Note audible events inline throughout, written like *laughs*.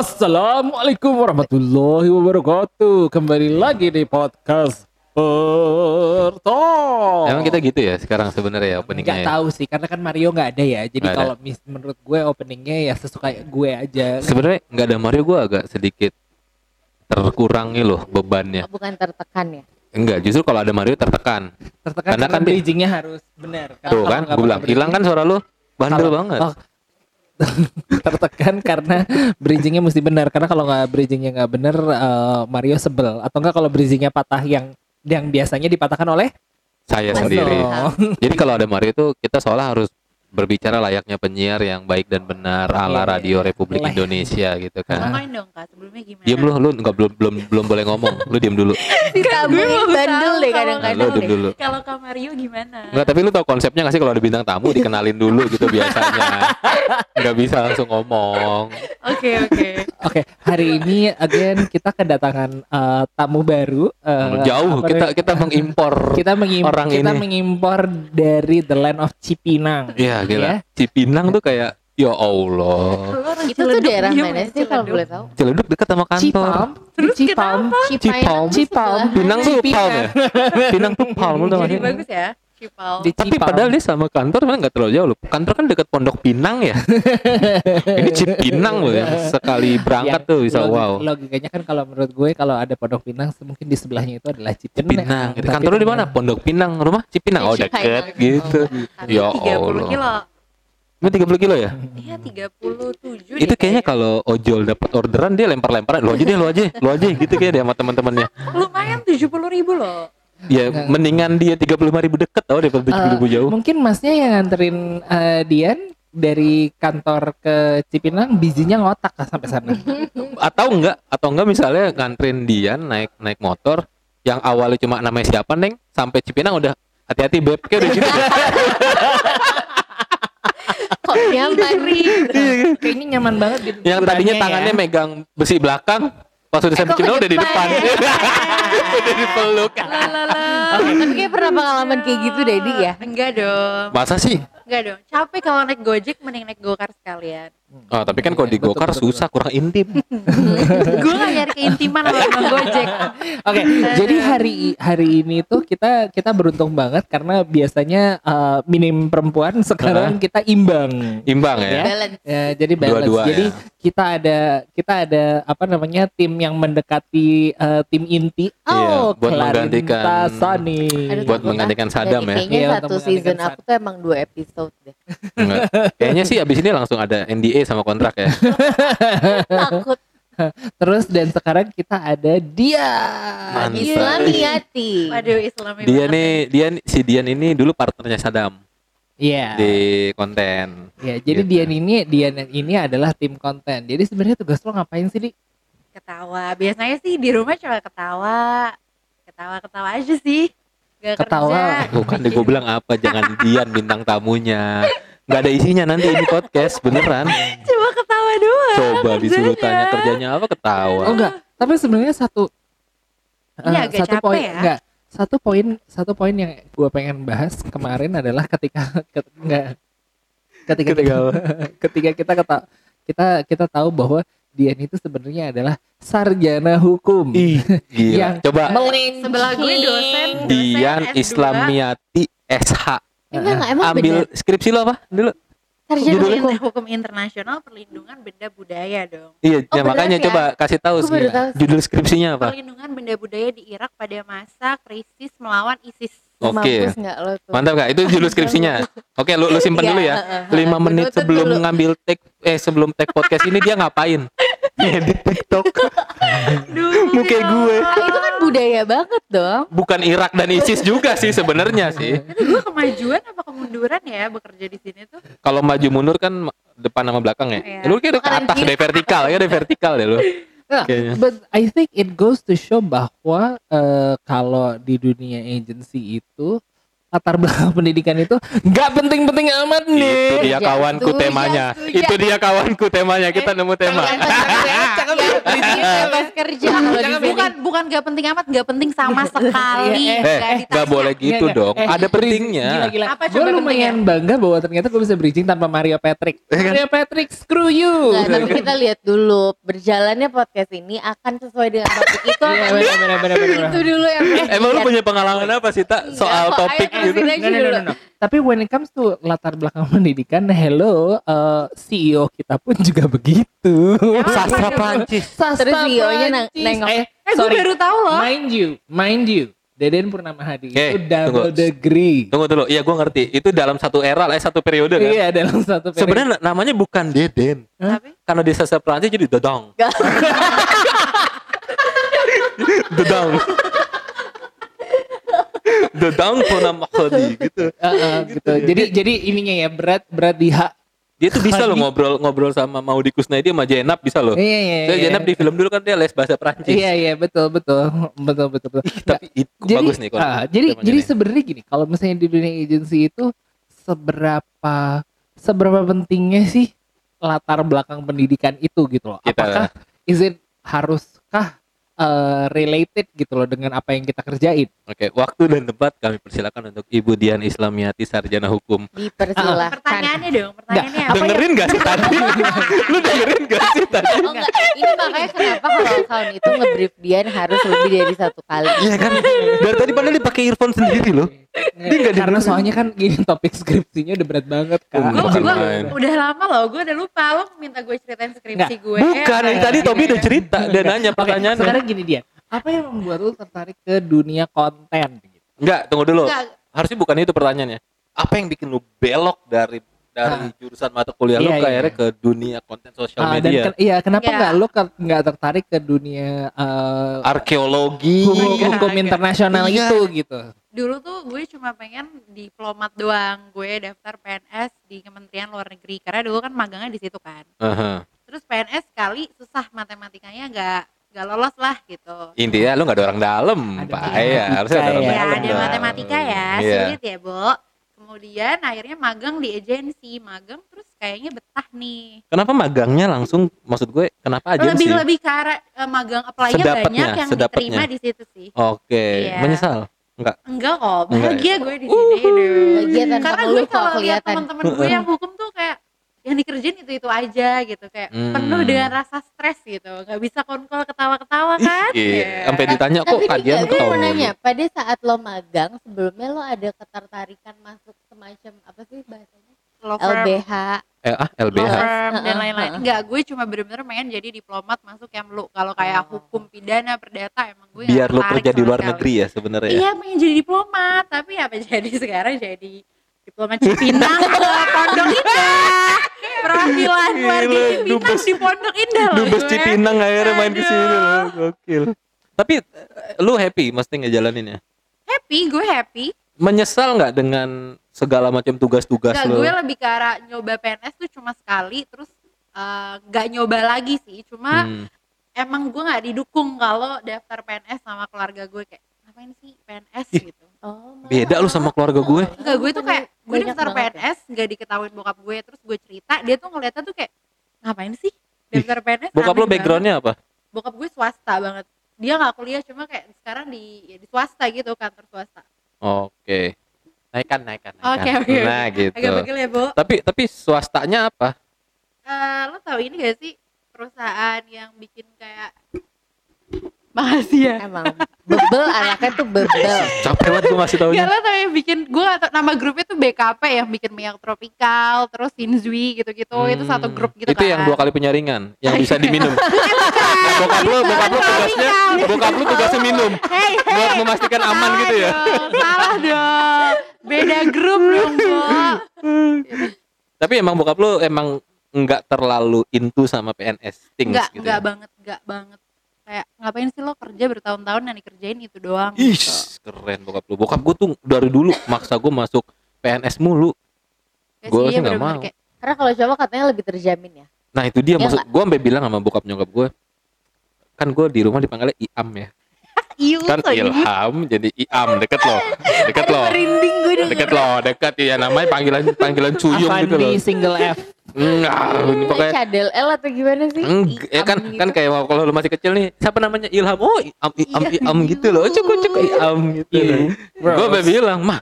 Assalamualaikum warahmatullahi wabarakatuh. Kembali lagi di podcast Bertol. Emang kita gitu ya sekarang sebenarnya ya openingnya ya? tahu sih karena kan Mario nggak ada ya. Jadi kalau mis- menurut gue openingnya ya sesuka gue aja. Sebenarnya nggak ada Mario gue agak sedikit terkurangi loh bebannya. bukan tertekan ya Enggak, justru kalau ada Mario tertekan. Tertekan Karena karena kan bridgingnya harus benar. Tuh kan, gue bilang hilang kan suara lu, bandel banget. Oh. *laughs* tertekan karena bridgingnya mesti benar karena kalau nggak bridgingnya nggak benar eh, Mario sebel atau enggak kalau bridgingnya patah yang yang biasanya dipatahkan oleh Saya Betul. sendiri. *laughs* Jadi kalau ada Mario itu kita seolah harus berbicara layaknya penyiar yang baik dan benar ala Iya, Radio Republik Leh. Indonesia gitu kan. Ngomongin dong kak sebelumnya gimana? Diam lu, lu nggak belum belum belum boleh ngomong. Lu diam dulu. si tamu gue ini mau bandel deh kadang-kadang Lu diam dulu. Kalau Kak Mario gimana? Enggak, tapi lu tau konsepnya gak sih kalau ada bintang tamu dikenalin dulu gitu biasanya. Nggak bisa langsung ngomong. Oke oke. Oke, hari ini again kita kedatangan eh, tamu baru. eh, Jauh apa kita kita mengimpor. kita mengimpor orang kita ini. mengimpor dari the land of Cipinang. Iya gila. Ya. Cipinang tuh kayak ya Allah. Itu tuh daerah mana ya, sih kalau boleh tahu Ciledug dekat sama kantor. Cipam, Terus Cipam, Cipam. Cipam, Pinang tuh palm ya. Pinang tuh palm gak Jadi bagus ya. Cipal. Di Tapi Cipam. padahal dia sama kantor kan nggak terlalu jauh loh. Kantor kan dekat Pondok Pinang ya. *laughs* Ini Cipinang loh ya. Sekali berangkat Yang tuh bisa logi- wow. Logikanya kan kalau menurut gue kalau ada Pondok Pinang mungkin di sebelahnya itu adalah Cipinang. Pinang. Tapi Kantor lu di mana? Pondok Pinang. Rumah Cipinang. Oh Cipinang. deket gitu. Tapi Ya 30 Allah. kilo. Ini 30 kilo ya? Iya 37 Itu kayaknya kalau ojol dapat orderan dia lempar-lemparan. Lu aja deh, lu aja, lu aja gitu kayak dia sama teman-temannya. Lumayan 70 ribu loh. Ya Enggak. mendingan dia 35 ribu deket tau daripada 70 ribu Eh, jauh. Mungkin masnya yang nganterin eh, Dian dari kantor ke Cipinang bijinya ngotak lah sampai sana. *laughs* Atau enggak, atau enggak misalnya nganterin Dian naik naik motor yang awalnya cuma namanya siapa Neng sampai Cipinang udah hati-hati beb kayak udah gitu. *laughs* kok nyaman Kayaknya nyaman banget gitu. yang tadinya ukurannya tangannya ya. megang besi belakang pas udah sampai kok ke Cipinang udah di depan. depan? *laughs* udah dipeluk. tapi kayak pernah pengalaman kayak gitu deh Di ya Enggak dong. Masa sih? Enggak dong. Capek kalau naik Gojek mending naik Gokar sekalian. Oh, tapi kan kalau di Gokar susah, kurang intim. *laughs* gue gak nyari keintiman sama Bang Gojek. Oke, jadi hari hari ini tuh kita kita beruntung banget karena biasanya eh, minim perempuan sekarang kita imbang. Imbang ya. Ya. balance Ya, jadi balance. Dua-dua jadi ya. kita ada kita ada apa namanya tim yang mendekati eh, tim inti. Iya, Oh, buat Clarinta menggantikan- Sani. Aduh, Buat menggantikan Sadam ya. kayaknya Iya, satu season aku tuh emang dua episode deh. Kayaknya sih abis ini langsung ada NDA sama kontrak ya. *laughs* takut Terus dan sekarang kita ada dia. Mantap. Islamiati Waduh Islami Dia banget nih, dia nih- si Dian ini dulu partnernya Sadam Iya. di konten. Ya, jadi Gitu. Dian ini Dian ini adalah tim konten. Jadi sebenarnya tugas lo ngapain sih, Di? Ketawa. Biasanya sih di rumah cuma ketawa. Ketawa-ketawa aja sih. Gak Ketawa. kerja. Bukan deh gue bilang apa, jangan Dian bintang tamunya. *laughs* Nggak ada isinya nanti ini podcast beneran. Cuma ketawa doang. Coba disuruh kerjanya. tanya kerjanya apa ketawa. Oh enggak, tapi sebenarnya satu eh, agak satu capek poin ya. enggak satu poin satu poin yang gue pengen bahas kemarin adalah ketika ket- enggak ketika Ketika *laughs* ketika kita keta, kita kita tahu bahwa Dian itu sebenarnya adalah sarjana hukum. Ih, gila. *laughs* Yang Coba. Sebelah gue dosen. dosen Dian S2. Islamiati SH. Enggak enggak emang Ambil bener skripsi lo apa dulu? sarjana judulnya hukum Hukum, hukum internasional perlindungan benda budaya dong. Iya, Oh, ya, makanya ya? coba kasih tahu sih. Judul skripsinya apa? Perlindungan benda budaya di Irak pada masa krisis melawan ISIS. Oke. tuh Mantap gak? Itu judul skripsinya. Oke, lu lu simpen Iya, dulu ya. Lima menit sebelum dulu. ngambil take eh sebelum take podcast ini dia ngapain? Edit TikTok. Duh, Muka ya gue. Ah, itu kan budaya banget dong Bukan Irak dan ISIS juga sih sebenarnya sih. Itu gue kemajuan apa kemunduran ya bekerja di sini tuh? Kalau maju mundur kan depan sama belakang ya. Iya. Lu kayak udah ke atas deh vertikal ya, deh vertikal deh lu. *laughs* Nah, but I think it goes to show bahwa eh, kalau di dunia agency itu latar belakang *laughs* pendidikan itu nggak penting-penting amat nih. Itu dia Ya, kawanku setuju, temanya. setuju. Itu dia kawanku temanya. Kita nemu tema. *laughs* kerja Jangan bukan bukan gak penting amat, gak penting sama *laughs* sekali. Eh, Nggak Eh, gak boleh gitu Nggak, dong. nggak. Eh, Ada pentingnya. Apa Gue coba lumayan bangga bahwa ternyata gue bisa bridging tanpa Mario Patrick. kan? Mario Patrick, screw you. Nggak, tapi kita lihat dulu berjalannya podcast ini akan sesuai dengan topik itu. *laughs* Iya itu dulu yang Emang lu punya pengalaman apa sih tak soal Iya, topik gitu? ayo, No, no, no, no, no. Tapi when it comes to latar belakang *laughs* pendidikan, hello, eh, CEO kita pun juga begitu. *laughs* Sastra Prancis. Sastra Terus CEO-nya nengok. Eh, Eh, gue baru tahu loh. Mind you, mind you. Deden Purnama Hadi Eh, itu double tunggu. degree. Tunggu dulu. Iya, gua ngerti. Itu dalam satu era lah, eh, satu periode kan. Iya, dalam satu periode. Sebenarnya namanya bukan Deden. Tapi Karena di sastra Prancis jadi Dodong. *laughs* Dodong. Dodong Purnama Hadi gitu. Eh, *laughs* eh, gitu. Jadi jadi ininya ya berat berat di hak. Dia tuh bisa loh ngobrol ngobrol sama Maudi Kusnaidi sama Jenab bisa loh. Iya iya. Saya iya. Jenab di film dulu kan dia les bahasa Prancis. Iya iya betul betul betul betul betul. Tapi itu jadi, bagus nih kalau ah, jadi jadi sebenarnya gini, kalau misalnya di dunia agency itu seberapa seberapa pentingnya sih latar belakang pendidikan itu gitu loh. Kita- Apakah is it haruskah eh, related gitu loh dengan apa yang kita kerjain? Oke, waktu dan tempat kami persilakan untuk Ibu Dian Islamiati Sarjana Hukum. dipersilahkan. pertanyaannya dong, pertanyaannya apa ya? dengerin gak sih tadi? Lu dengerin gak sih tadi? Oh enggak, ini makanya kenapa kalau account itu ngebrief Dian harus lebih dari satu kali. Iya kan? Dari tadi padahal dia pakai earphone sendiri loh. Nggak Karena dengerin. soalnya kan gini topik skripsinya udah berat banget kan. Oh, Gue udah lama loh, gue udah lupa lo minta gue ceritain skripsi gue. Bukan, Eh, tadi Tobi udah cerita, dia nanya Oke, pertanyaannya. sekarang gini dia. Apa yang membuat lu tertarik ke dunia konten? Gitu? Enggak, tunggu dulu. Enggak, Harusnya bukan itu pertanyaannya. Apa yang bikin lu belok dari dari jurusan mata kuliah lu Iya, ke iya. akhirnya ke dunia konten sosial Ah, dan media? ken- iya kenapa Iya. nggak lu ke- nggak tertarik ke dunia eh, Arkeologi. hukum, Iya, hukum iya. internasional Iya. itu gitu? dulu tuh gue cuma pengen diplomat doang. Gue daftar PNS di Kementerian Luar Negeri karena dulu kan magangnya di situ kan. Aha. Terus PNS sekali susah matematikanya nggak nggak lolos lah gitu. Intinya lu gak ada orang dalam, Pak. Iya, harusnya ada orang ya. Ya dalam. ada matematika ya, Iya. sulit ya, Bo. Kemudian akhirnya magang di agensi, magang terus kayaknya betah nih. Kenapa magangnya langsung maksud gue kenapa aja lebih lebih ke arah eh, magang apply-nya Sedapetnya, banyak yang sedapetnya. diterima di situ sih. Oke, Iya. menyesal. Enggak. Enggak kok, Enggak bahagia gue di sini deh. Bahagia tanpa Karena gue kalau lihat kelihatan. teman-teman gue yang *laughs* hukum tuh kayak yang dikerjain itu itu aja gitu kayak Hmm. penuh dengan rasa stres gitu nggak bisa konkol ketawa-ketawa kan Iya, Iya. sampai ditanya kok gue ketawa mau nanya, pada saat lo magang sebelumnya lo ada ketertarikan masuk semacam apa sih bahasanya? LBH. Eh, ah, LBH. firm dan lain-lain enggak gue cuma bener-bener pengen jadi diplomat masuk yang lu kalau kayak Oh. hukum pidana perdata emang gue Biar tertarik kerja di luar negeri ya sebenarnya. ya. iya pengen jadi diplomat tapi apa *laughs* jadi sekarang jadi diplomat Cipinang ke Pondok Indah perwakilan warga Cipinang dubes- di Pondok Indah loh Dubes. Cipinang akhirnya main ke sini loh. Gokil. Tapi eh, lu happy mesti ngejalaninnya. happy gue happy Menyesal nggak dengan segala macam tugas-tugas Enggak, lu? gue lebih ke arah nyoba PNS tuh cuma sekali terus eh, nggak nyoba lagi sih cuma Hmm. emang gue nggak didukung kalau daftar PNS sama keluarga gue kayak ngapain sih PNS Ih. gitu Oh, Beda lu sama keluarga gue. enggak gue tuh kayak gue daftar ya. PNS nggak diketahuin bokap gue terus gue cerita dia tuh ngeliatnya tuh kayak ngapain sih daftar PNS Bokap banget." backgroundnya apa? bokap gue swasta banget dia nggak kuliah cuma kayak sekarang di ya di swasta gitu kantor swasta Oke. Naikkan, naikkan, naikkan. oke oke Nah, oke. gitu. agak ya bu Tapi tapi swastanya apa? Eh, lo tau ini gak sih perusahaan yang bikin kayak Makasih ya. Emang bebel anaknya tuh bebel. Capek banget gue taunya. lo tau yang bikin gue gak tau nama grupnya tuh BKP yang bikin minyak tropikal terus Shinzui gitu-gitu itu satu Hmm. grup gitu Itu kan. yang dua kali penyaringan yang bisa diminum. *laughs* Nah, bokap lu, bokap lu tugasnya, bokap lu tugasnya minum. Hey, hey, Buat memastikan aman salah gitu ya. dong, salah dong. Beda grup dong. Tapi emang bokap lu emang nggak terlalu into sama PNS things Enggak, gitu. enggak ya? banget, enggak banget. Kayak ngapain sih lo kerja bertahun-tahun yang dikerjain itu doang Ih, gitu. keren bokap lu. Bokap gue tuh dari dulu maksa gue masuk PNS mulu. Gak Gua sih, dia nggak mau. kayak Karena kalau cowok katanya lebih terjamin ya. Nah itu dia Iya maksud gue sampai bilang sama bokap nyokap gue. Kan gue di rumah dipanggilnya Iam ya. Iu kan. Ilham jadi Iam deket loh. *laughs* Deket loh. merinding gue deket loh dekat ya namanya panggilan panggilan cuyung gitu loh. single F. enggak ini pokoknya cadel L atau gimana sih? Enggak, ya kan Iam kan gitu. kayak kalau lu masih kecil nih siapa namanya? Ilham. Oh Iam Iam Iya. Iam gitu loh. Cukup cukup Iam gitu Iya. gue bilang mah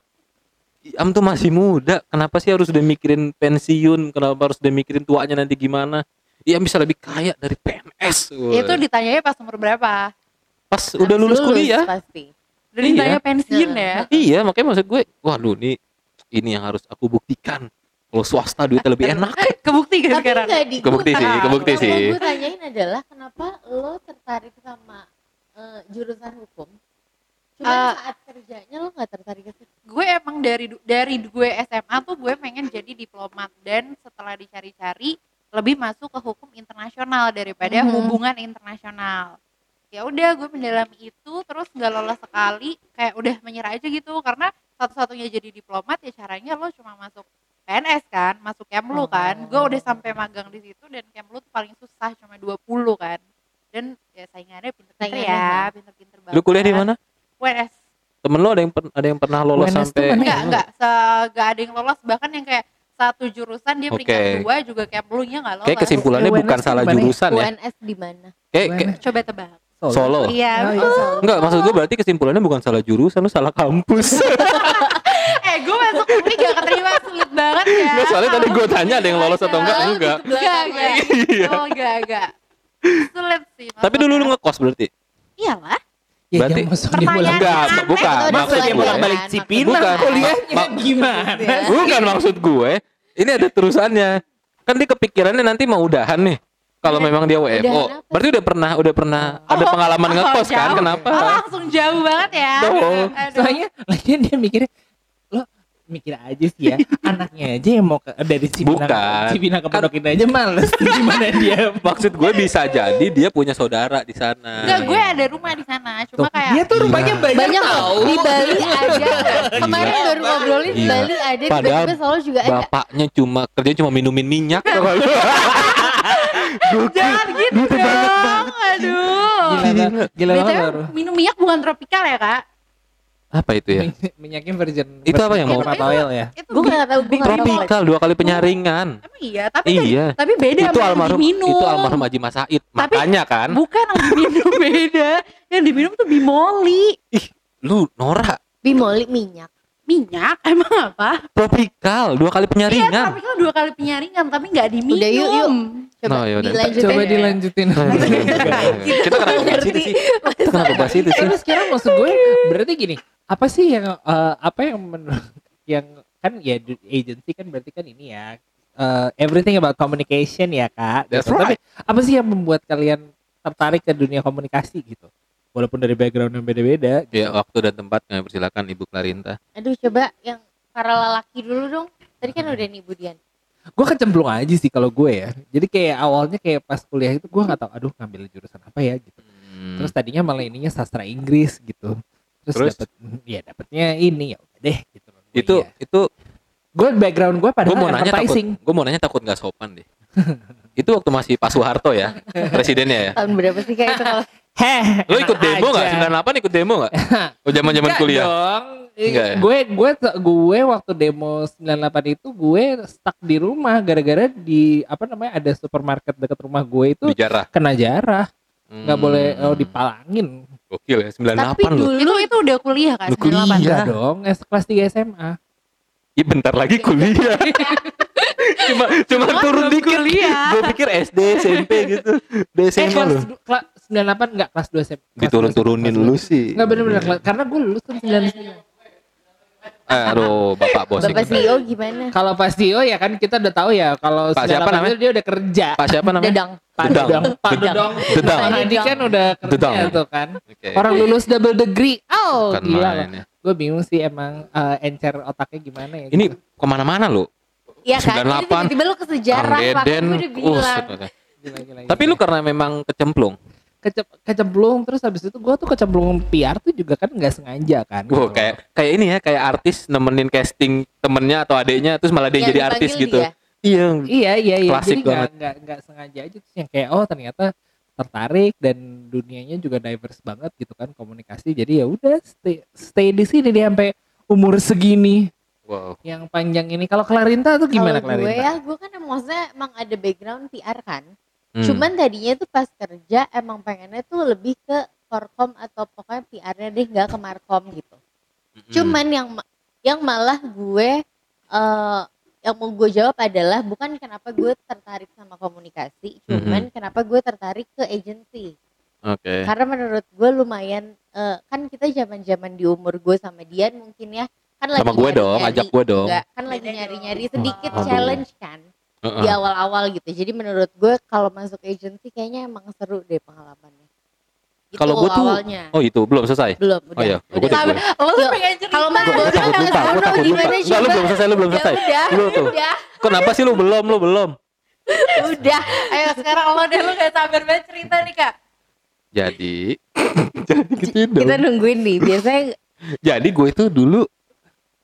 Iam tuh masih muda. Kenapa sih harus udah mikirin pensiun? Kenapa harus udah mikirin tuanya nanti gimana? Iam bisa lebih kaya dari PNS Itu ditanyanya pas umur berapa? Pas udah lulus kuliah pasti. Udah Iya. ditanya pensiun Nah. ya. iya makanya maksud gue waduh nih ini yang harus aku buktikan kalau swasta duitnya lebih enak *laughs* Kebukti kan sekarang? di Kebukti sih, kebukti yang sih. mau gue tanyain adalah kenapa lo tertarik sama eh, jurusan hukum? Cuma Eh, saat kerjanya lo nggak tertarik ke situ. gue emang dari dari gue SMA tuh gue pengen jadi diplomat dan setelah dicari-cari lebih masuk ke hukum internasional daripada Mhm. hubungan internasional ya udah gue mendalami itu terus nggak lolos sekali kayak udah menyerah aja gitu. Karena satu-satunya jadi diplomat ya caranya lo cuma masuk PNS kan masuk Kemlu kan. Gue udah sampai magang di situ dan Kemlu tuh paling susah cuma 20 kan. Dan ya saingannya pinter-pinter ya ha. pinter-pinter banget lu kuliah di mana? UNS temen lu ada yang ada yang pernah lolos UNS sampai enggak enggak enggak ada yang lolos. Bahkan yang kayak satu jurusan dia peringkat Oke. dua juga kayak nya nggak lolos. kayak kesimpulannya UNS bukan salah ya? jurusan ya. UNS di mana? kayak, kayak coba tebak Solo iya Oh, iya. Solo. Enggak, maksud gue berarti kesimpulannya bukan salah jurusan, lu salah kampus. *laughs* eh gue masuk UI gak keterima sulit banget ya Enggak, soalnya tadi gue tanya ada yang lolos atau enggak, Oh, enggak. gitu enggak belakangnya. enggak Iya. oh enggak enggak sulit sih Tapi dulu lu ngekos berarti? iyalah Ya, Berarti- Pertanyaan Enggak, aneh. bukan. Maksud dia gue. pulang balik Bukan. Cipinang Bukan. kuliahnya Ma- gimana? Bukan maksud gue. Ini ada terusannya. Kan dia kepikirannya nanti mau udahan nih. Kalau memang dia WFO, Udahan apa? berarti udah pernah udah pernah ada Oh, pengalaman oh, ngekos kan? Kenapa? oh langsung jauh banget ya. Aduh. Soalnya lagian dia mikirnya lo mikir aja sih ya *laughs* anaknya aja yang mau ke, dari Cipinang Bukan. Cipinang ke Pondok Indah aja males *laughs* gimana dia *laughs* Maksud gue bisa jadi dia punya saudara di sana. Enggak, gue ada rumah di sana cuma Tuh, kayak dia tuh rumahnya Gila. banyak, Banyak tahu loh. Di Bali ada. Kemarin Gila. baru ngobrolin Iya. Bali ada, Padahal tiba-tiba Solo juga ada. Bapaknya cuma kerja cuma minumin minyak. Jangan gitu dong aduh Gila, gila, gila banget baru. minum minyak bukan tropikal ya kak? Apa itu ya? Min- Minyaknya virgin. Itu apa yang mau? Palm oil ya? Itu Gue nggak tahu. Tropikal dua kali penyaringan. Emang iya, tapi Iya. tapi beda Itu sama yang almarhum diminum. itu almarhum Haji Mas Said. Makanya kan. Bukan yang diminum *laughs* beda. Yang diminum tuh bimoli. Ih, lu norak. Bimoli minyak. Minyak *laughs* emang apa? Tropikal dua kali Iya, penyaringan. tropikal dua kali penyaringan tapi nggak diminum. Udah yuk, yuk. Coba Oh, yaudah. dilanjutin. Coba dilanjutin. Kita kenapa bahas itu sih? Kita kenapa bahas itu sih? Tapi sekarang maksud gue berarti gini, apa sih yang eh, apa yang menurut yang kan ya agency kan berarti kan ini ya eh, everything about communication ya kak. That's gitu. Tapi right. apa sih yang membuat kalian tertarik ke dunia komunikasi gitu? Walaupun dari background yang beda-beda. Gitu. Ya waktu dan tempat kami persilakan Ibu Klarinta. Aduh, coba yang para lelaki dulu dong. Tadi kan udah nih Budian. Gue kecemplung aja sih kalau gue ya. Jadi kayak awalnya kayak pas kuliah itu gue nggak tahu, aduh ngambil jurusan apa ya gitu. Hmm. Terus tadinya malah ininya sastra Inggris gitu. Terus, Terus? dapet ya dapetnya ini ya udah deh gitu. itu itu gue background gue pada gue mau nanya takut advertising. gue mau nanya takut nggak sopan deh. itu waktu masih Pak Soeharto ya *laughs* presidennya ya. Tahun berapa sih kayak itu kalau Heh, Lo ikut demo nggak? aja. 98 ikut demo nggak? Oh zaman zaman Enggak kuliah. dong. Enggak ya? Gue gue gue waktu demo 98 itu gue stuck di rumah gara-gara di apa namanya ada supermarket dekat rumah gue itu jarah. kena jarah, nggak Hmm. boleh oh, dipalangin. Gokil ya 98 Tapi loh. dulu Itu itu udah kuliah kan? Lu kuliah. 98? Iya dong, S kelas 3 SMA. Iya bentar lagi kuliah. *laughs* cuma cuma turun. Gue pikir SD, SMP gitu. Eh SMA kelas loh. kelas 98 enggak kelas 2 SMA. Kelas Diturun-turunin 2 lu sih. Enggak bener-bener kelas- karena gue lulus kan 99. Aduh, Bapak bos Bapak. CEO gimana? Kalau pas Tio ya kan kita udah tahu ya kalau Pak siapa 98 namanya? dia udah kerja. Pak siapa namanya? Dedang. Pak Dedang. Dedang, Pak Dedang. Dedang. Dedang. Pak Hadi kan udah Dedang. kerja tuh kan. Oke. Orang lulus double degree. Oh, Bukan gila ya. Gue bingung sih emang eh, encer otaknya gimana ya. Ini gitu. ke mana-mana lo. Iya kan? Jadi 98, tiba-tiba lu ke sejarah, Kang makanya Deden. gue udah uh, bilang. Gila, gila, Tapi lu karena memang kecemplung. Kece- kecemplung terus habis itu gue tuh kecemplung PR tuh juga kan nggak sengaja kan. Wow, gitu. kayak kayak ini ya, kayak artis nemenin casting temennya atau adiknya terus malah dia yang jadi artis dipanggil gitu. dia. Iya. Iya iya iya. Klasik Jadi nggak banget. nggak nggak sengaja aja terus yang kayak oh ternyata tertarik dan dunianya juga diverse banget gitu kan komunikasi jadi ya udah stay stay di sini dia sampai umur segini Wow. yang panjang ini kalau Clarinta tuh gimana Kalau gue Clarinta? ya, gue kan maksudnya emang ada background PR kan. Hmm. Cuman tadinya tuh pas kerja emang pengennya tuh lebih ke korkom atau pokoknya PR-nya deh nggak ke markom gitu. Mm-mm. Cuman yang ma- yang malah gue eh yang mau gue jawab adalah bukan kenapa gue tertarik sama komunikasi, cuman kenapa gue tertarik ke agency. Oke. Karena menurut gue lumayan eh, kan kita zaman-zaman di umur gue sama Dian mungkin ya kan lagi Sama gue dong, nyari-nyari- ajak gue dong. Enggak, kan lagi nyari-nyari sedikit Aduh. challenge kan Heeh. di awal-awal gitu. Jadi menurut gue kalau masuk agency kayaknya emang seru deh pengalamannya. Gitu Kalau gue tuh- awalnya. Oh itu belum selesai. belum udah. Oh iya, udah. gue lo tuh pengen cerita. Kalau Mas Gue takut lupa, gue Bono takut lupa. Enggak, lu belum selesai, lu belum Ya selesai. udah, Lu tuh. udah, Kenapa sih lu belum, lu belum? udah. Ayo sekarang lo deh lo gak sabar banget cerita nih kak. Jadi, jadi gitu dong. Kita nungguin nih. Biasanya Jadi gue itu dulu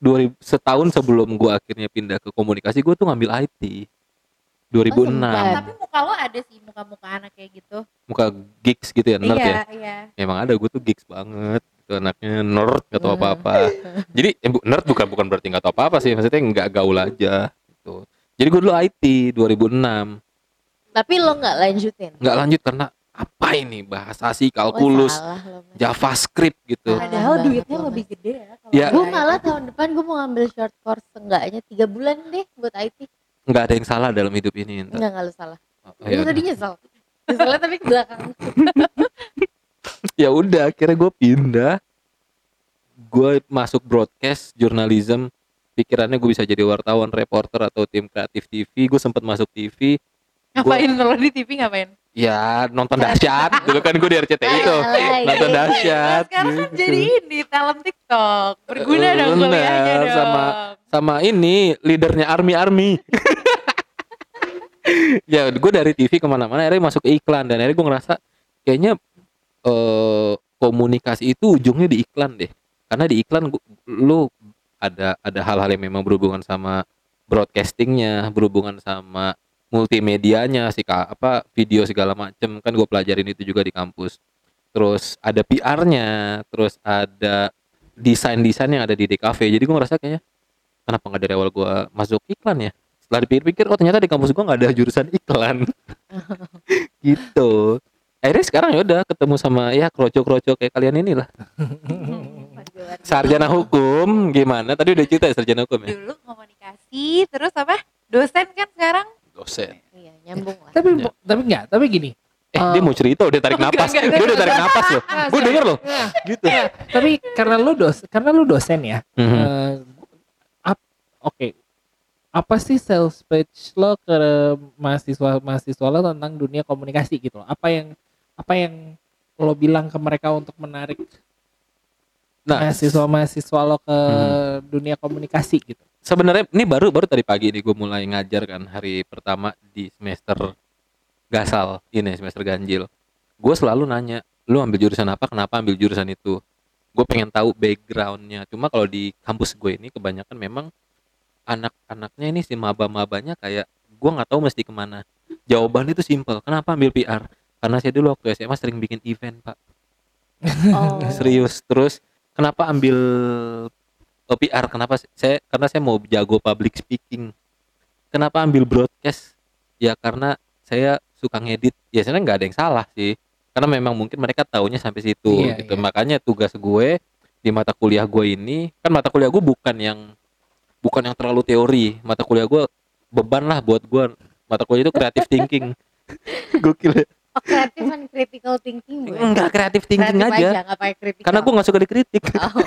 2000 setahun sebelum gue akhirnya pindah ke komunikasi, gue tuh ngambil IT. 2006. sempat. Tapi muka lo ada sih muka-muka anak kayak gitu. Muka gigs gitu ya, nerd ya. iya, iya. Emang ada gue tuh gigs banget. Itu anaknya nerd gak tau Hmm. apa-apa. Jadi eh, nerd bukan bukan berarti gak tau apa-apa sih, maksudnya nggak gaul aja gitu. Jadi gue dulu IT 2006. tapi lo nggak lanjutin. nggak lanjut karena apa ini bahasa sih Oh, kalkulus salah Mas. JavaScript gitu Ah. Padahal banget duitnya lebih gede ya. kalau Ya. Gue malah tahun depan gue mau ngambil short course enggaknya tiga bulan deh buat IT. nggak ada yang salah dalam hidup ini. Enggak enggak lo salah. Oh, Gue ya, tadi nyesel. Nyeselnya tapi ke belakang. *laughs* ya udah akhirnya gue pindah gue masuk broadcast journalism pikirannya gue bisa jadi wartawan reporter atau tim kreatif TV gue sempat masuk TV Ngapain lo di TV ngapain? Ya nonton dahsyat dulu kan gue di RCTI tuh Alay. nonton Nah, dahsyat sekarang kan gitu. jadi ini talent TikTok. Berguna dong kuliahnya dong. sama- sama ini leadernya army army *laughs* ya gue dari TV ke mana-mana akhirnya masuk ke iklan dan akhirnya gue ngerasa kayaknya eh, komunikasi itu ujungnya di iklan deh karena di iklan gua- lu ada ada hal-hal yang memang berhubungan sama broadcastingnya berhubungan sama multimedianya sih Kak, apa video segala macem. Kan gue pelajarin itu juga di kampus. Terus ada PR-nya terus ada desain-desain yang ada di DKV jadi gue ngerasa kayaknya kenapa nggak dari awal gue masuk iklan ya? Setelah dipikir-pikir oh ternyata di kampus gue nggak ada jurusan iklan. *laughs* Gitu. Akhirnya sekarang ya udah ketemu sama ya kroco-kroco kayak kalian inilah. *laughs* Sarjana hukum gimana? Tadi udah cerita ya sarjana hukum ya? Dulu komunikasi, terus apa? Dosen kan sekarang? Dosen Iya, nyambung lah. Tapi Ya. tapi enggak, tapi gini. eh Eh, dia mau cerita udah tarik napas enggak, enggak, dia udah tarik napas loh Nah, gue denger loh nah, gitu nah, tapi karena lu dos karena lu dosen ya. Mhm. eh, ap- Oke. Apa sih sales pitch lo ke mahasiswa mahasiswa lo tentang dunia komunikasi gitu loh? Apa yang apa yang lo bilang ke mereka untuk menarik nah mahasiswa mahasiswa lo ke Mhm. dunia komunikasi gitu? sebenarnya ini baru baru tadi pagi nih gue mulai ngajar kan hari pertama di semester gasal ini semester ganjil. Gue selalu nanya lu ambil jurusan apa? Kenapa ambil jurusan itu? Gue pengen tahu backgroundnya. Cuma kalau di kampus gue ini kebanyakan memang anak-anaknya ini si maba-mabanya kayak gue nggak tahu mesti ke mana. Jawabannya itu simple kenapa ambil PR karena saya dulu waktu SMA sering bikin event pak. Oh. serius terus kenapa ambil eh, PR kenapa saya karena saya mau jago public speaking. Kenapa ambil broadcast? Ya karena saya suka ngedit. Ya sebenarnya nggak ada yang salah sih. Karena memang mungkin mereka taunya sampai situ Iya, gitu. iya. makanya tugas gue di mata kuliah gue ini kan mata kuliah gue bukan yang bukan yang terlalu teori. Mata kuliah gue beban lah buat gue. Mata kuliah itu creative thinking. *laughs* Gokil ya Oh, kreatif and critical thinking bukan? enggak creative thinking Kreatif aja pakai critical. karena gue nggak suka dikritik Oh. *laughs*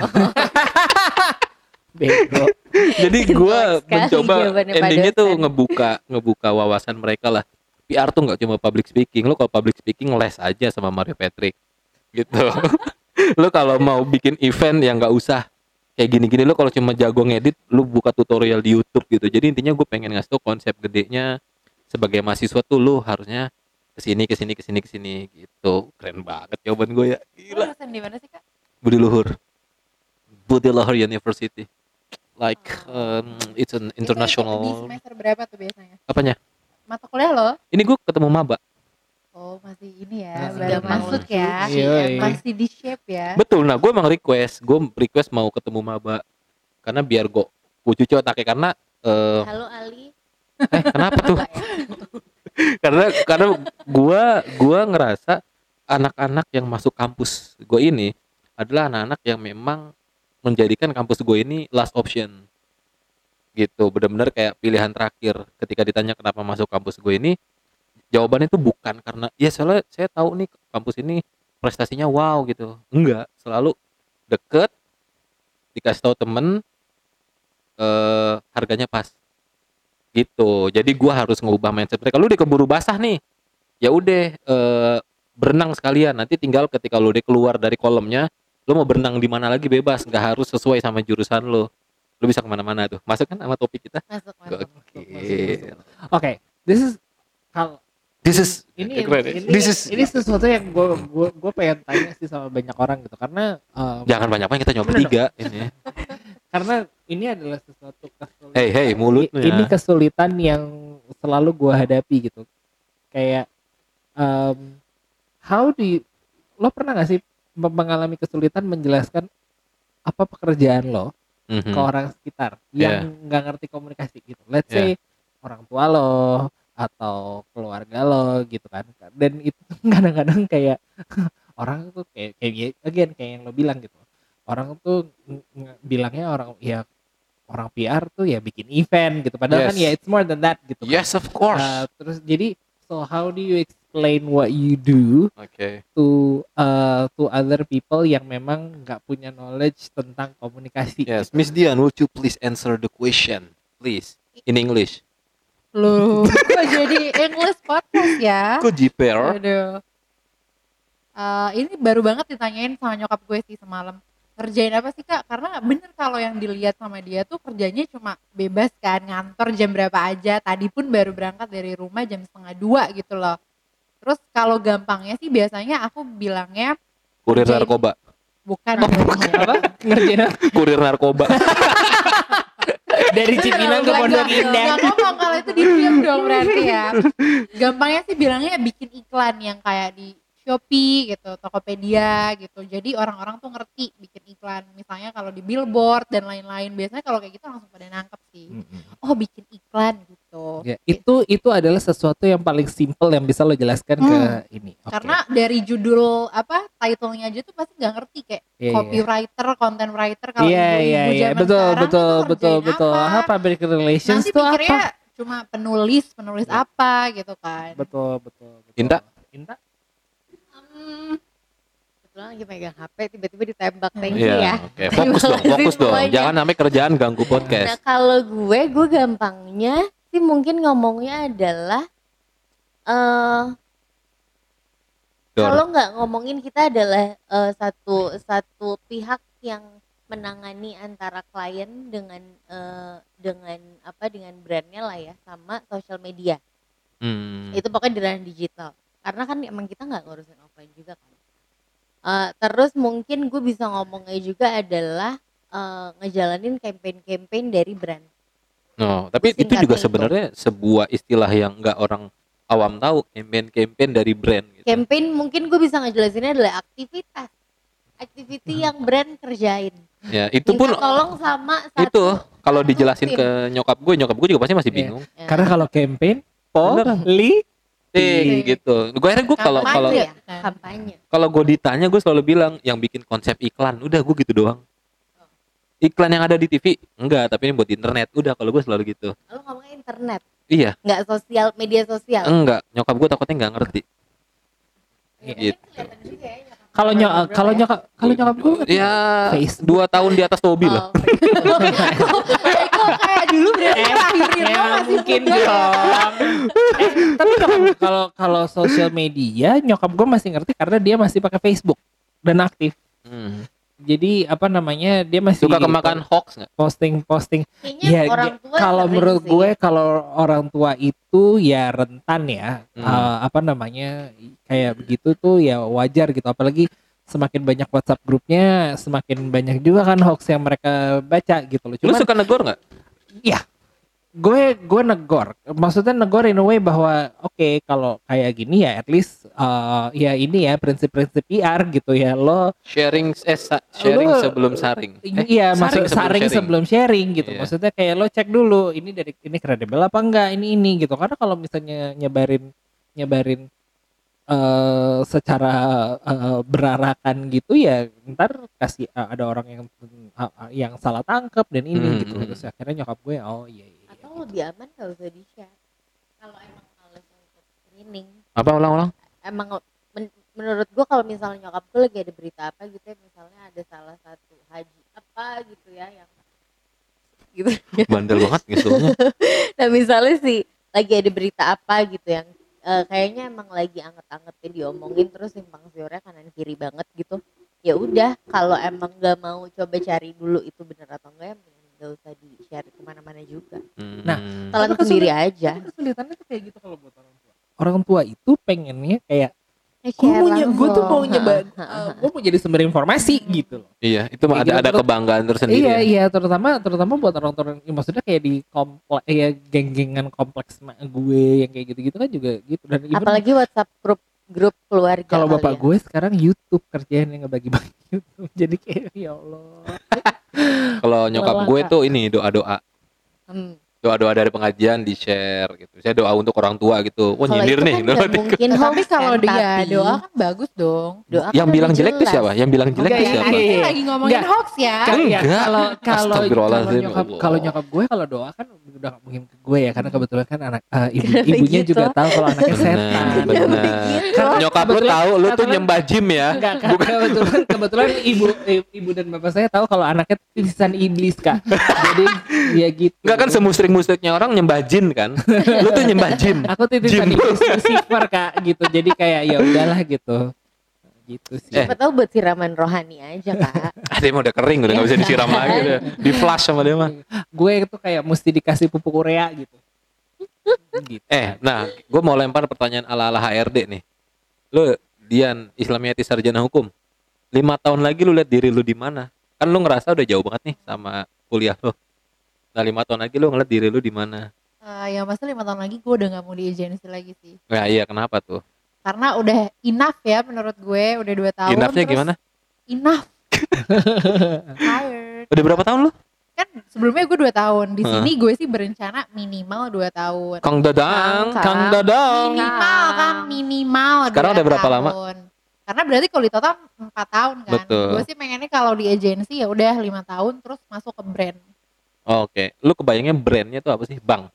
Bego. jadi gue mencoba endingnya tuh ngebuka ngebuka wawasan mereka lah PR tuh nggak cuma public speaking lo kalau public speaking les aja sama Mario Patrick gitu *laughs* lo kalau mau bikin event yang nggak usah kayak gini-gini lo kalau cuma jago ngedit lo buka tutorial di YouTube gitu jadi intinya gue pengen ngasih tau konsep gedenya sebagai mahasiswa tuh lo harusnya ke sini ke sini ke sini ke sini gitu keren banget jawaban gue ya gila dosen di mana sih kak? Budi Luhur Budi Luhur University like um, it's an Di international semester berapa tuh biasanya? apanya Mata kuliah lo? ini gue ketemu maba Oh masih ini ya, Masih baru masuk ya, Iya, iya. masih di shape ya. Betul. Nah, gue emang request, gue request mau ketemu maba karena biar gue gue cuci otaknya karena eh Halo Ali. eh, kenapa tuh? Karena karena gua gua ngerasa anak-anak yang masuk kampus gue ini adalah anak-anak yang memang menjadikan kampus gue ini last option. Gitu benar-benar kayak pilihan terakhir ketika ditanya kenapa masuk kampus gue ini jawabannya itu bukan karena ya soalnya saya tahu nih kampus ini prestasinya wow gitu. Enggak selalu deket dikasih tahu temen eh harganya pas gitu. Jadi gua harus ngubah mindset mereka. Lu udah keburu basah nih. Ya udah eh, berenang sekalian. Nanti tinggal ketika lu udah keluar dari kolamnya lu mau berenang di mana lagi bebas. Nggak harus sesuai sama jurusan lu. Lu bisa ke mana-mana tuh. Masuk kan sama topik kita? Masuk masuk. Oke, this is kalau this is ini Keren. ini, This is- ini sesuatu yang gue gue gue pengen tanya sih sama banyak orang gitu. Karena um, jangan banyak-banyak kita nyoba tiga ini. *laughs* Karena ini adalah sesuatu hey hey mulutnya ini kesulitan yang selalu gue hadapi gitu kayak um, how do you, lo pernah gak sih mengalami kesulitan menjelaskan apa pekerjaan lo Mhm. ke orang sekitar Yeah. yang nggak ngerti komunikasi gitu. Let's Yeah. say orang tua lo atau keluarga lo gitu kan. Dan itu *laughs* kadang-kadang kayak *laughs* orang tuh kayak kayak again kayak yang lo bilang gitu. Orang tuh ng- ng- bilangnya orang ya orang PR tuh ya bikin event gitu. Padahal kan Yes. ya it's more than that gitu. kan. yes of course Uh, terus jadi so how do you explain what you do oke to uh, to other people yang memang nggak punya knowledge tentang komunikasi? yes Miss Dian would you please answer the question please in English Lu kok jadi English podcast ya? kok JPR Aduh. Eh, ini baru banget ditanyain sama nyokap gue sih semalam. Kerjain apa sih kak? Karena bener kalau yang dilihat sama dia tuh kerjanya cuma bebas kan ngantor jam berapa aja. Tadi pun baru berangkat dari rumah jam setengah dua gitu loh. Terus kalau gampangnya sih biasanya aku bilangnya kurir Kerjain. narkoba bukan Oh, namanya. apa ngerjain kurir narkoba *laughs* dari Cipinang ke Nggak, Pondok nggak, Indah nggak ngomong kalau itu di film dong berarti ya. *laughs* Gampangnya sih bilangnya bikin iklan yang kayak di Shopee gitu, Tokopedia gitu. Jadi orang-orang tuh ngerti bikin iklan. Misalnya kalau di billboard dan lain-lain. Biasanya kalau kayak gitu langsung pada nangkep sih. Oh bikin iklan gitu. Ya, itu itu adalah sesuatu yang paling simple yang bisa lo jelaskan ke Hmm. ini. Oke. Karena dari judul apa titlenya aja tuh pasti nggak ngerti kayak Iya, iya. copywriter, content writer kalau iya iya zaman betul sekarang betul betul betul. apa. Public relations Nanti tuh pikirnya apa? cuma penulis, penulis Ya. apa gitu kan. Betul betul. betul. Inta? Inta? Hmm, kebetulan lagi megang HP tiba-tiba ditembak thank you Iya, ya. oke. Fokus dong, fokus dong. Semuanya. Jangan sampai kerjaan ganggu Nah podcast. kalau gue, gue gampangnya sih mungkin ngomongnya adalah eh Dor. kalau nggak ngomongin kita adalah eh, satu satu pihak yang menangani antara klien dengan eh, dengan apa dengan brandnya lah ya sama sosial media Hmm. itu pokoknya di ranah digital karena kan emang kita nggak ngurusin offline juga kan Eh, terus mungkin gue bisa ngomongnya juga adalah eh, ngejalanin campaign-campaign dari brand No, tapi itu juga itu. sebenarnya sebuah istilah yang nggak orang awam tahu, campaign-campaign dari brand gitu. campaign mungkin gue bisa ngejelasinnya adalah aktivitas activity yang brand kerjain Ya, itu Minta pun tolong sama satu itu kalau dijelasin tim. ke nyokap gue, nyokap gue juga pasti masih Iya. bingung. Ya. Karena kalau campaign poli Ting gitu. Gue akhirnya gue kalau kalau ya kalau gue ditanya gue selalu bilang yang bikin konsep iklan, udah gue gitu doang. Iklan yang ada di TV enggak, tapi ini buat internet. Udah kalau gue selalu gitu. lo ngomongnya internet Iya, nggak sosial media sosial enggak. Nyokap gue takutnya nggak ngerti. Ya, gitu. ya nyokap kalau nyok kalau nyokap kalau nyokap gue Ya dua tahun di atas Tobi lah. Oh, *laughs* Facebook. *laughs* Kayak dulu berarti Eh, lo ya masih mungkin dong. *laughs* Eh, tapi kalau kalau sosial media nyokap gue masih ngerti karena dia masih pakai Facebook dan aktif. Hmm. Jadi apa namanya dia masih Suka kemakan hoax nggak? posting posting. Kayaknya Ya, orang dia- tua kalau menurut sih. gue kalau orang tua itu ya rentan ya Hmm. eh, apa namanya kayak begitu tuh ya wajar gitu apalagi semakin banyak WhatsApp grupnya semakin banyak juga kan hoax yang mereka baca gitu loh. Lu Cuman suka negor nggak? gue gue negor maksudnya negor in a way bahwa oke kalau kayak gini ya at least uh, ya ini ya prinsip-prinsip PR gitu ya lo sharing eh sa- sharing Lu- sebelum saring Eh, iya maksud saring sharing. sebelum sharing gitu Iya. maksudnya kayak lo cek dulu ini dari ini kredibel apa enggak ini ini gitu karena kalau misalnya nyebarin nyebarin eh secara eh, berarakan gitu ya ntar kasih eh, ada orang yang eh, yang salah tangkap dan ini Hmm, gitu hmm. terus akhirnya nyokap gue oh iya iya atau lebih aman gak usah di share kalau emang males untuk screening. Apa ulang-ulang emang men- menurut gua kalau misalnya nyokap gue lagi ada berita apa gitu ya misalnya ada salah satu haji apa gitu ya yang gitu. Bandel banget ngisunya *laughs* nah misalnya sih lagi ada berita apa gitu yang eh, kayaknya emang lagi anget-angetnya diomongin terus simpang siurnya kanan kiri banget gitu. Ya udah kalau emang nggak mau coba cari dulu itu bener atau enggak ya nggak usah di share ke mana-mana juga. Nah, Hmm. telan kesulitan- sendiri aja. kesulitannya tuh kayak gitu kalau buat orang tua. Orang tua itu pengennya kayak gue mau gue tuh mau nyebar eh, gue mau jadi sumber informasi gitu loh. Iya itu Kayak ada gitu ada kebanggaan tersendiri iya ya. iya terutama terutama buat orang tua ya, maksudnya kayak di kompleks ya geng-gengan kompleks mak gue yang kayak gitu-gitu kan juga gitu. Dan even apalagi WhatsApp grup grup keluarga kalau bapak ya. gue sekarang YouTube kerjaan yang ngebagi-bagi *laughs* YouTube. Jadi kayak ya Allah. Kalau nyokap gue tuh ini doa-doa. Hmm. Doa-doa dari pengajian di share gitu. Saya doa untuk orang tua gitu. Wah Kalau nyindir nih. kan doa nggak mungkin. Tapi hoax kalau kan, dia tapi doa kan bagus dong. Doa yang kan bilang jelek tuh siapa? Yang bilang jelek tuh ya, siapa? Ini lagi ngomongin Enggak. hoax ya. Kan ya, Enggak. kalau kalau kalau Astagfirullahaladzim, nyokap kalau nyokap gue kalau doa kan udah gak mungkin ke gue ya. Karena kebetulan kan anak eh, ibu, ibunya gitu? juga tahu kalau anaknya setan. benar? Karena nyokap lu tahu lu tuh nyembah jim ya. Enggak, kan kebetulan kebetulan ibu ibu dan bapak saya tahu kalau anaknya titisan iblis kak. Jadi ya gitu. Enggak kan semusrik-musriknya orang nyembah jin kan *laughs* lu tuh nyembah jin Aku titisan Jim. iblis Lucifer kak gitu. Jadi kayak ya udahlah gitu. Gitu sih. Eh. siapa tahu buat siraman rohani aja kak ah *laughs* dia mah udah kering udah nggak bisa disiram lagi udah di flash sama dia mah Gue itu kayak mesti dikasih pupuk urea gitu. gitu. eh nah gue mau lempar pertanyaan ala ala HRD nih lu Dian Islamiyati sarjana hukum lima tahun lagi lu lihat diri lu di mana kan lu ngerasa udah jauh banget nih sama kuliah lu nah lima tahun lagi lu ngeliat diri lu di mana? Eh, yang pasti lima tahun lagi gue udah gak mau di agensi lagi sih. Nah iya kenapa tuh? Karena udah enough ya menurut gue udah dua tahun Enoughnya terus gimana? enough. *laughs* Tired. Udah berapa tahun lu? Kan sebelumnya gue dua tahun di sini gue sih berencana minimal dua tahun. Kang Dadang Kang, Kang. Dadang. Minimal kan minimal Sekarang udah berapa lama? tahun. karena berarti kalau di total empat tahun kan. Betul. gue sih pengennya kalau di agensi ya udah lima tahun terus masuk ke brand Oke, lu kebayangnya brandnya tuh apa sih? Bang.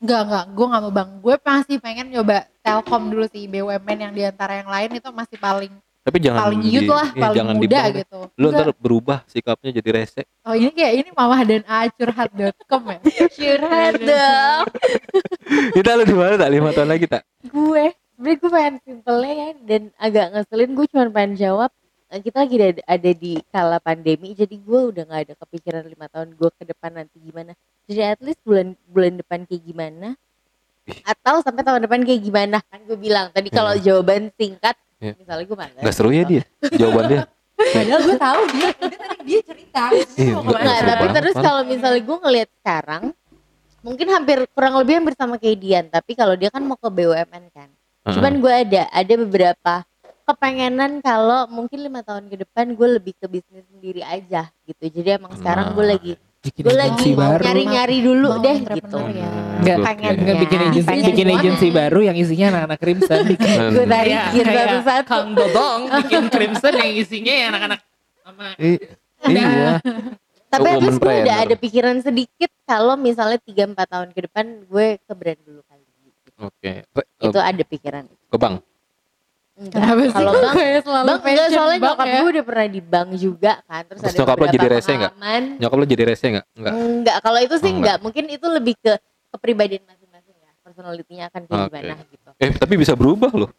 Enggak, enggak, gue gak mau bang Gue masih pengen nyoba Telkom dulu sih BUMN yang di antara yang lain itu masih paling Tapi jangan paling di- youth lah, iya, paling jangan muda gitu Lu Enggak. ntar berubah sikapnya jadi rese. Oh ini kayak ini Mama dan acurhat.com ya *laughs* curhat dong *laughs* Kita lu di mana tak lima tahun lagi tak? gue sebenernya gue pengen simpelnya ya dan agak ngeselin gue cuma pengen jawab kita lagi ada, ada di kala pandemi jadi gue udah nggak ada kepikiran lima tahun gue ke depan nanti gimana. Jadi at least bulan bulan depan kayak gimana? Atau sampai tahun depan kayak gimana? Kan gue bilang tadi kalau Iya. jawaban singkat Iya. misalnya gue malas Gak seru ya dia jawaban dia. Padahal gue tahu dia, dia tadi dia cerita. Iya, mau nggak. Nggak, tapi banget, terus kalau misalnya gue ngelihat sekarang mungkin hampir kurang lebih hampir sama kayak Dian tapi kalau dia kan mau ke BUMN kan. Cuman gue ada ada beberapa kepengenan kalau mungkin lima tahun ke depan gue lebih ke bisnis sendiri aja gitu jadi emang sekarang gue Nah. lagi Bikin gue lagi nyari-nyari dulu Mau deh gitu ya. Nggak, pengen Nggak ya, bikin agensi, pengen bikin agensi baru yang isinya anak-anak crimson. Gue tarikin Kayak- kayak satu-satu Kang Dodong bikin crimson yang isinya ya anak-anak sama Iya. tapi at Woman least gue udah ada pikiran sedikit kalau misalnya 3-4 tahun ke depan gue ke brand dulu kali Oke. Itu ada pikiran Ke bang. Enggak. Kenapa sih kalau bang kayak selalu Bang enggak soalnya bang nyokap ya? gue udah pernah di bank juga kan terus, Terus ada nyokap lo jadi rese nggak? Nyokap lu jadi rese nggak? Enggak. Enggak, kalau itu sih Oh, enggak. Mungkin itu lebih ke kepribadian masing-masing ya. Personalitinya akan kayak Oke. gimana gitu. Eh tapi bisa berubah loh.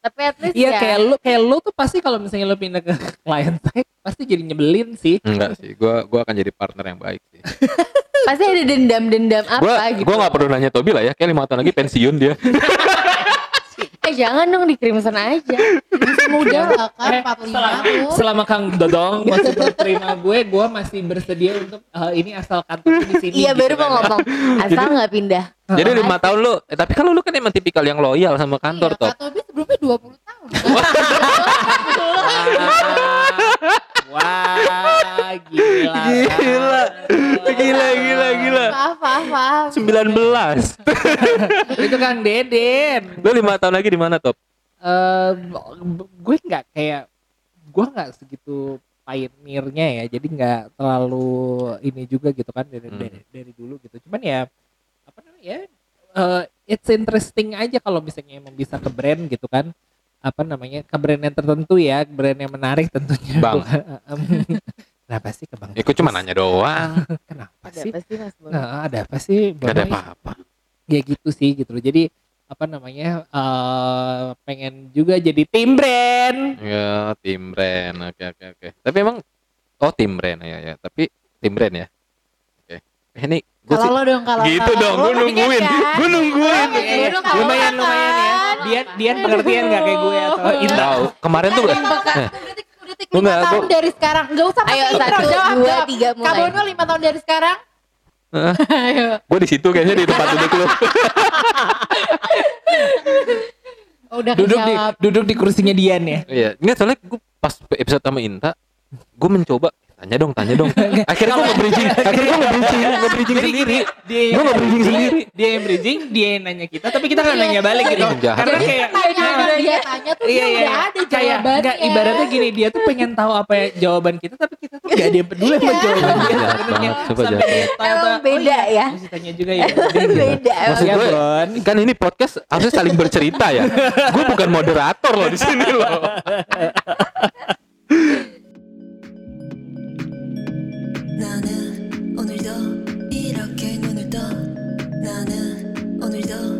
Tapi at least Iya ya. kayak lu kayak lu tuh pasti kalau misalnya lu pindah ke client side pasti jadi nyebelin sih. Enggak sih. Gua gua akan jadi partner yang baik sih. pasti ada dendam-dendam apa Gua gitu. gua nggak perlu nanya Tobi lah ya. Kayak lima tahun lagi pensiun dia. *laughs* Eh jangan dong di Crimson aja. Masih muda lah kan Eh, 45 selama, tuh. selama Kang Dodong masih terima gue, gue masih bersedia untuk eh, ini asal kantor di sini. Iya gitu baru kan. mau ngomong. Asal nggak pindah. Jadi lima tahun lu, eh, tapi kalau lu kan emang tipikal yang loyal sama kantor iya. Kak Tobi sebelumnya 20 tahun *laughs* gila. Gila. Gila, gila, gila. Maaf, maaf, maaf. 19 *laughs* Itu Kang Deden. Lu lima tahun lagi di mana top? eh gue nggak kayak gue nggak segitu pioneernya ya jadi nggak terlalu ini juga gitu kan dari Hmm. dari, dari dulu gitu cuman ya apa namanya ya eh, it's interesting aja kalau misalnya emang bisa ke brand gitu kan apa namanya ke brand yang tertentu ya brand yang menarik tentunya Bang. *laughs* Kenapa sih ke bang Ya, gue cuma nanya doang. *laughs* kenapa Ada sih apa sih Mas Boy? nah, ada apa sih Gak ada apa-apa. ya gitu sih gitu loh jadi apa namanya eh pengen juga jadi tim brand Ya, tim brand. Oke, oke, oke. Tapi emang oh tim brand ya ya. Tapi tim brand ya. Oke. Eh, ini gue sih Kalau lo dong, kalau gitu kalau dong. Gue nungguin. kan? Gue nungguin. Dong, kalau lumayan lumayan ya kan? dia dia pengertian nggak kayak gue atau Indah Tahu. Kemarin tuh udah. *laughs* lima nggak- tahun gua- dari sekarang. Enggak usah Ayo pakai intro, satu, jawab, dua, jawab. tiga Kak mulai. Bono lima tahun dari sekarang. Heeh. Ayo. Gue di situ kayaknya di tempat duduk lu. *laughs* Udah duduk di duduk di kursinya Dian ya Iya, enggak soalnya gue pas episode sama Inta, gue mencoba tanya dong, tanya dong. *laughs* Akhirnya gue nge-bridging, akhirnya gue nge-bridging, nge-bridging sendiri. dia Gua nggak bridging sendiri. dia yang bridging dia yang nanya kita tapi kita nggak nanya balik gitu Iya, jahat. karena Jadi kayak yang dia tanya tuh iya dia iya udah ada kayak jawabannya. nggak ibaratnya gini dia tuh pengen tahu apa ya jawaban kita tapi kita tuh gak ada yang peduli sama jawaban dia coba sampai dia beda oh iya, ya. mesti tanya juga ya. *laughs* Beda. Maksud gue, kan ini podcast harusnya saling bercerita ya. gue bukan moderator loh di sini loh. *laughs* 나는 오늘도 이렇게 눈을 떠. 나는 오늘도